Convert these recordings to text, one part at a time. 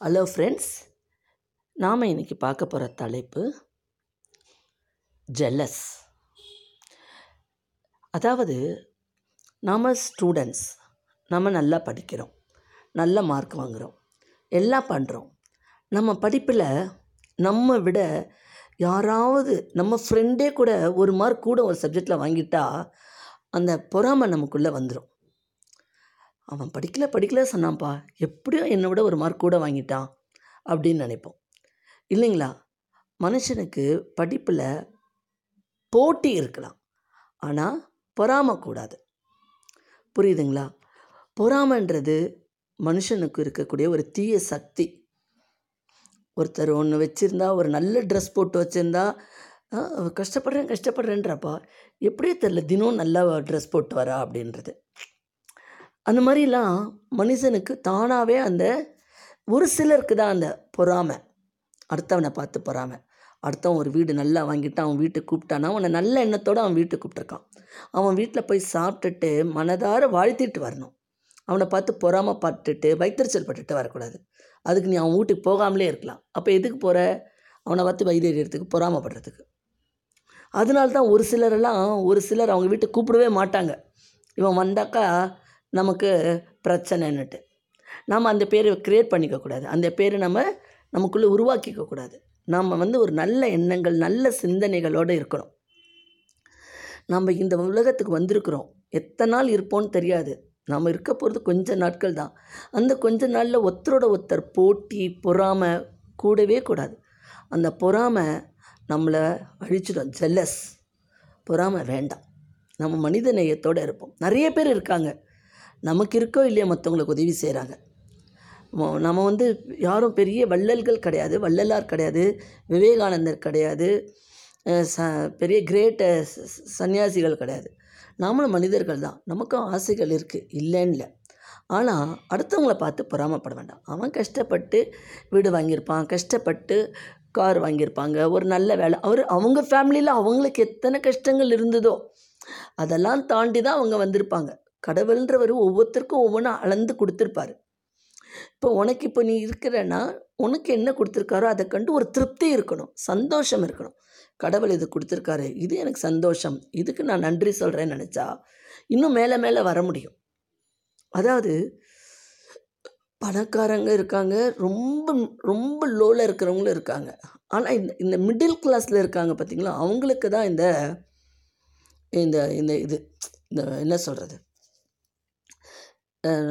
Hello friends நாம் இன்றைக்கி பார்க்க போகிற தலைப்பு ஜெல்லஸ் அதாவது நாம் ஸ்டூடெண்ட்ஸ் நம்ம நல்லா படிக்கிறோம் நல்ல மார்க் வாங்குகிறோம் எல்லாம் பண்ணுறோம் நம்ம படிப்பில் நம்ம விட யாராவது நம்ம ஃப்ரெண்டே கூட ஒரு மார்க் கூட ஒரு சப்ஜெக்டில் வாங்கிட்டா அந்த பொறாமை நமக்குள்ளே வந்துடும் அவன் படிக்கல படிக்கல சொன்னான்ப்பா. எப்படியோ என்னை விட ஒரு மார்க் கூட வாங்கிட்டான் அப்படின்னு நினைப்போம். இல்லைங்களா? மனுஷனுக்கு படிப்பில் போட்டி இருக்கலாம். ஆனால் பொறாமை கூடாது. புரியுதுங்களா? பொறாமைன்றது மனுஷனுக்கு இருக்கக்கூடிய ஒரு தீய சக்தி. ஒருத்தர் ஒன்று வச்சுருந்தா ஒரு நல்ல ட்ரெஸ் போட்டு வச்சுருந்தா கஷ்டப்படுறேன் கஷ்டப்படுறேன்றப்பா. எப்படியே தெரில தினம் நல்லா ட்ரெஸ் போட்டு வரா அப்படின்றது. அந்த மாதிரிலாம் மனுஷனுக்கு தானாகவே அந்த ஒரு சிலருக்கு தான் அந்த பொறாமை. அடுத்தவனை பார்த்து பொறாமை. அடுத்தவன் ஒரு வீடு நல்லா வாங்கிட்டு அவன் வீட்டுக்கு கூப்பிட்டானா அவனை நல்ல எண்ணத்தோடு அவன் வீட்டுக்கு கூப்பிட்ருக்கான் அவன் வீட்டில் போய் சாப்பிட்டுட்டு மனதார வாழ்த்திட்டு வரணும். அவனை பார்த்து பொறாமை பட்டுட்டு வைத்தறிச்சல் பட்டுட்டு வரக்கூடாது. அதுக்கு நீ அவன் வீட்டுக்கு போகாமலே இருக்கலாம். அப்போ எதுக்கு போகிற அவனை பார்த்து வைத்தறியறதுக்கு பொறாமப்படுறதுக்கு. அதனால தான் ஒரு சிலரெல்லாம் ஒரு சிலர் அவங்க வீட்டுக்கு கூப்பிடவே மாட்டாங்க. இவன் வந்தாக்கா நமக்கு பிரச்சனைன்னுட்டு. நாம் அந்த பேரை க்ரியேட் பண்ணிக்கக்கூடாது. அந்த பேரை நம்ம நமக்குள்ளே உருவாக்கிக்கக்கூடாது. நாம் வந்து ஒரு நல்ல எண்ணங்கள் நல்ல சிந்தனைகளோடு இருக்கணும். நம்ம இந்த உலகத்துக்கு வந்திருக்கிறோம். எத்தனை நாள் இருப்போம்னு தெரியாது. நாம் இருக்க போகிறது கொஞ்ச நாட்கள் தான். அந்த கொஞ்ச நாளில் ஒருத்தரோட ஒருத்தர் போட்டி பொறாமை கூடவே கூடாது. அந்த பொறாமை நம்மளை அழிச்சிடும். ஜெல்லஸ் பொறாமை வேண்டாம். நம்ம மனித நேயத்தோடு இருப்போம். நிறைய பேர் இருக்காங்க. நமக்கு இருக்கோ இல்லையோ மற்றவங்களுக்கு உதவி செய்கிறாங்க. நம்ம வந்து யாரும் பெரிய வள்ளல்கள் கிடையாது வள்ளலார் கிடையாது விவேகானந்தர் கிடையாது ச பெரிய கிரேட்ட சன்னியாசிகள் கிடையாது. நாமளும் மனிதர்கள் தான். நமக்கும் ஆசைகள் இருக்குது இல்லைன்னு இல்லை ஆனால் அடுத்தவங்கள பார்த்து பொறாமப்பட வேண்டாம். அவன் கஷ்டப்பட்டு வீடு வாங்கியிருப்பான் கஷ்டப்பட்டு கார் வாங்கியிருப்பாங்க ஒரு நல்ல வேலை. அவர் அவங்க ஃபேமிலியில் அவங்களுக்கு எத்தனை கஷ்டங்கள் இருந்ததோ அதெல்லாம் தாண்டி தான் அவங்க வந்திருப்பாங்க. கடவுள்ன்றவர் ஒவ்வொருத்தருக்கும் ஒவ்வொன்றும் அளந்து கொடுத்துருப்பாரு. இப்போ உனக்கு இப்போ நீ இருக்கிறன்னா உனக்கு என்ன கொடுத்துருக்காரோ அதை கண்டு ஒரு திருப்தி இருக்கணும் சந்தோஷம் இருக்கணும். கடவுள் இது கொடுத்துருக்காரு இது எனக்கு சந்தோஷம் இதுக்கு நான் நன்றி சொல்கிறேன்னு நினச்சா இன்னும் மேலே மேலே வர முடியும். அதாவது பணக்காரங்க இருக்காங்க ரொம்ப ரொம்ப லோவில் இருக்கிறவங்களும் இருக்காங்க. ஆனால் இந்த இந்த மிடில் கிளாஸில் இருக்காங்க பார்த்திங்களா அவங்களுக்கு தான் இந்த இந்த இந்த இது இந்த என்ன சொல்கிறது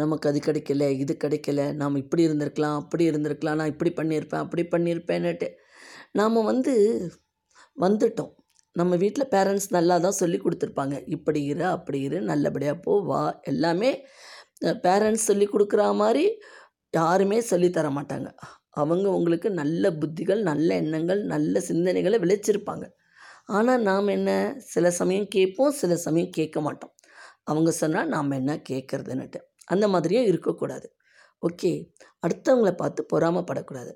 நமக்கு அது கிடைக்கல இது கிடைக்கல நாம் இப்படி இருந்திருக்கலாம் அப்படி இருந்திருக்கலாம் நான் இப்படி பண்ணியிருப்பேன் அப்படி பண்ணியிருப்பேன்னுட்டு நாம் வந்து வந்துட்டோம். நம்ம வீட்டில் பேரண்ட்ஸ் நல்லா தான் சொல்லி கொடுத்துருப்பாங்க. இப்படி இரு அப்படி இரு நல்லபடியாக போ வா எல்லாமே பேரண்ட்ஸ் சொல்லி கொடுக்குற மாதிரி யாருமே சொல்லித்தர மாட்டாங்க. அவங்க உங்களுக்கு நல்ல புத்திகள் நல்ல எண்ணங்கள் நல்ல சிந்தனைகளை விளைச்சிருப்பாங்க. ஆனால் நாம் என்ன? சில சமயம் கேட்போம் சில சமயம் கேட்க மாட்டோம். அவங்க சொன்னால் நாம் என்ன கேட்குறதுன்னுட்டு. அந்த மாதிரியும் இருக்கக்கூடாது. ஓகே. அடுத்தவங்கள பார்த்து பொறாமப்படக்கூடாது.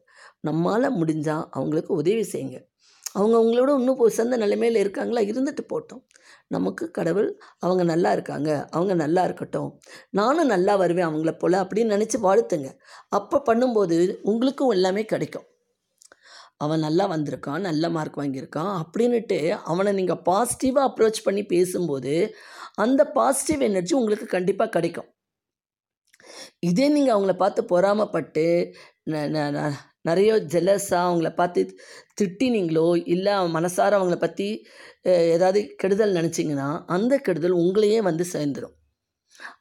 நம்மளால் முடிஞ்சால் அவங்களுக்கு உதவி செய்யுங்க. அவங்க அவங்களோட இன்னும் ஒரு சிறந்த நிலைமையில் இருக்காங்களா? இருந்துட்டு போட்டோம். நமக்கு கடவுள் அவங்க நல்லா இருக்காங்க. அவங்க நல்லா இருக்கட்டும். நானும் நல்லா வருவேன் அவங்கள போல் அப்படின்னு நினச்சி வாழ்த்துங்க. அப்போ பண்ணும்போது உங்களுக்கும் எல்லாமே கிடைக்கும். அவன் நல்லா வந்திருக்கான் நல்ல மார்க் வாங்கியிருக்கான் அப்படின்னுட்டு அவனை நீங்கள் பாசிட்டிவாக அப்ரோச் பண்ணி பேசும்போது அந்த பாசிட்டிவ் எனர்ஜி உங்களுக்கு கண்டிப்பாக கிடைக்கும். இதே நீங்கள் அவங்கள பார்த்து பொறாமப்பட்டு நிறைய ஜெலஸாக அவங்கள பார்த்து திட்டினீங்களோ இல்லை மனசார அவங்கள பற்றி ஏதாவது கெடுதல் நினச்சிங்கன்னா அந்த கெடுதல் உங்களையே வந்து சேர்ந்துடும்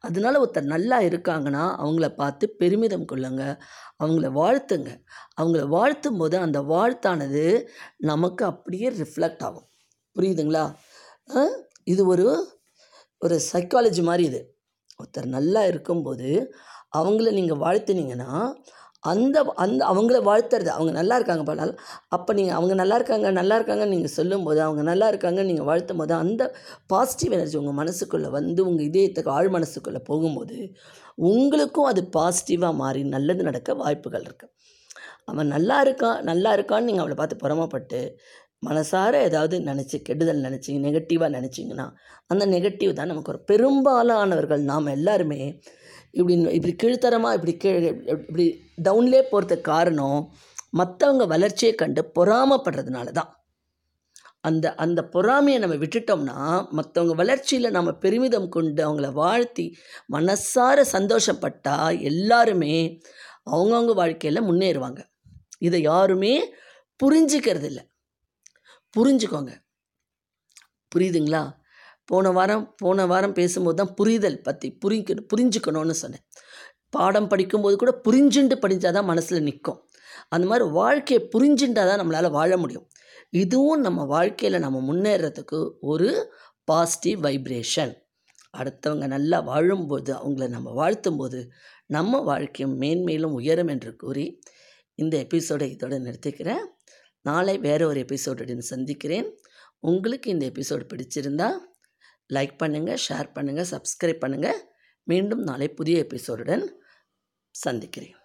அதனால ஒருத்தர் நல்லா இருக்காங்கன்னா அவங்கள பார்த்து பெருமிதம் கொள்ளுங்க அவங்கள வாழ்த்துங்க. அவங்கள வாழ்த்தும் போது அந்த வாழ்த்தானது நமக்கு அப்படியே ரிஃப்ளெக்ட் ஆகும். புரியுதுங்களா? இது ஒரு ஒரு சைக்காலஜி மாதிரி இது. ஒருத்தர் நல்லா இருக்கும்போது அவங்கள நீங்கள் வாழ்த்துனீங்கன்னா அந்த அந்த அவங்கள வாழ்த்துறது அவங்க நல்லா இருக்காங்க பாடால் அப்போ நீங்கள் அவங்க நல்லா இருக்காங்க நல்லா இருக்காங்கன்னு நீங்கள் சொல்லும்போது அவங்க நல்லா இருக்காங்கன்னு நீங்கள் வாழ்த்தும் போது அந்த பாசிட்டிவ் எனர்ஜி உங்கள் மனசுக்குள்ளே வந்து உங்கள் இதயத்துக்கு ஆழ் மனசுக்குள்ளே போகும்போது உங்களுக்கும் அது பாசிட்டிவாக மாறி நல்லது நடக்க வாய்ப்புகள் இருக்குது அவன் நல்லா இருக்கான் நல்லா இருக்கான்னு நீங்கள் அவளை பார்த்து புறமப்பட்டு மனசார ஏதாவது நினச்சி கெடுதல் நினச்சி நெகட்டிவாக நினச்சிங்கன்னா அந்த நெகட்டிவ் தான் நமக்கு ஒரு பெரும்பாலானவர்கள் நாம் எல்லாருமே இப்படி இப்படி கீழ்த்தரமாக இப்படி கீழே இப்படி டவுன்லேயே போகிறதுக்கு காரணம் மற்றவங்க வளர்ச்சியை கண்டு பொறாமப்படுறதுனால தான் அந்த அந்த பொறாமையை நம்ம விட்டுட்டோம்னா மற்றவங்க வளர்ச்சியில் நம்ம பெருமிதம் கொண்டு அவங்கள வாழ்த்தி மனசார சந்தோஷப்பட்டால் எல்லாருமே அவங்கவுங்க வாழ்க்கையில் முன்னேறுவாங்க. இதை யாருமே புரிஞ்சிக்கிறது இல்லை புரிஞ்சுக்கோங்க. புரியுதுங்களா? போன வாரம் போன வாரம் பேசும்போது தான் புரிதல் பற்றி புரிக்கணும் புரிஞ்சுக்கணும்னு சொன்னேன். பாடம் படிக்கும்போது கூட புரிஞ்சுண்டு படித்தால் தான் மனசில் நிற்கும் அந்த மாதிரி வாழ்க்கையை புரிஞ்சுட்டால் தான் நம்மளால் வாழ முடியும். இதுவும் நம்ம வாழ்க்கையில் நம்ம முன்னேறதுக்கு ஒரு பாசிட்டிவ் வைப்ரேஷன் அடுத்தவங்க நல்லா வாழும்போது அவங்கள நம்ம வாழ்த்தும்போது நம்ம வாழ்க்கையும் மேன்மேலும் உயரும் என்று கூறி இந்த எபிசோடை இதோடு நிறுத்திக்கிறேன். நாளை வேறு ஒரு எபிசோடுடன் சந்திக்கிறேன். உங்களுக்கு இந்த எபிசோடு பிடிச்சிருந்தா லைக் பண்ணுங்கள் ஷேர் பண்ணுங்கள் சப்ஸ்கிரைப் பண்ணுங்கள் மீண்டும் நாளை புதிய எபிசோடுடன் சந்திக்கிறேன்.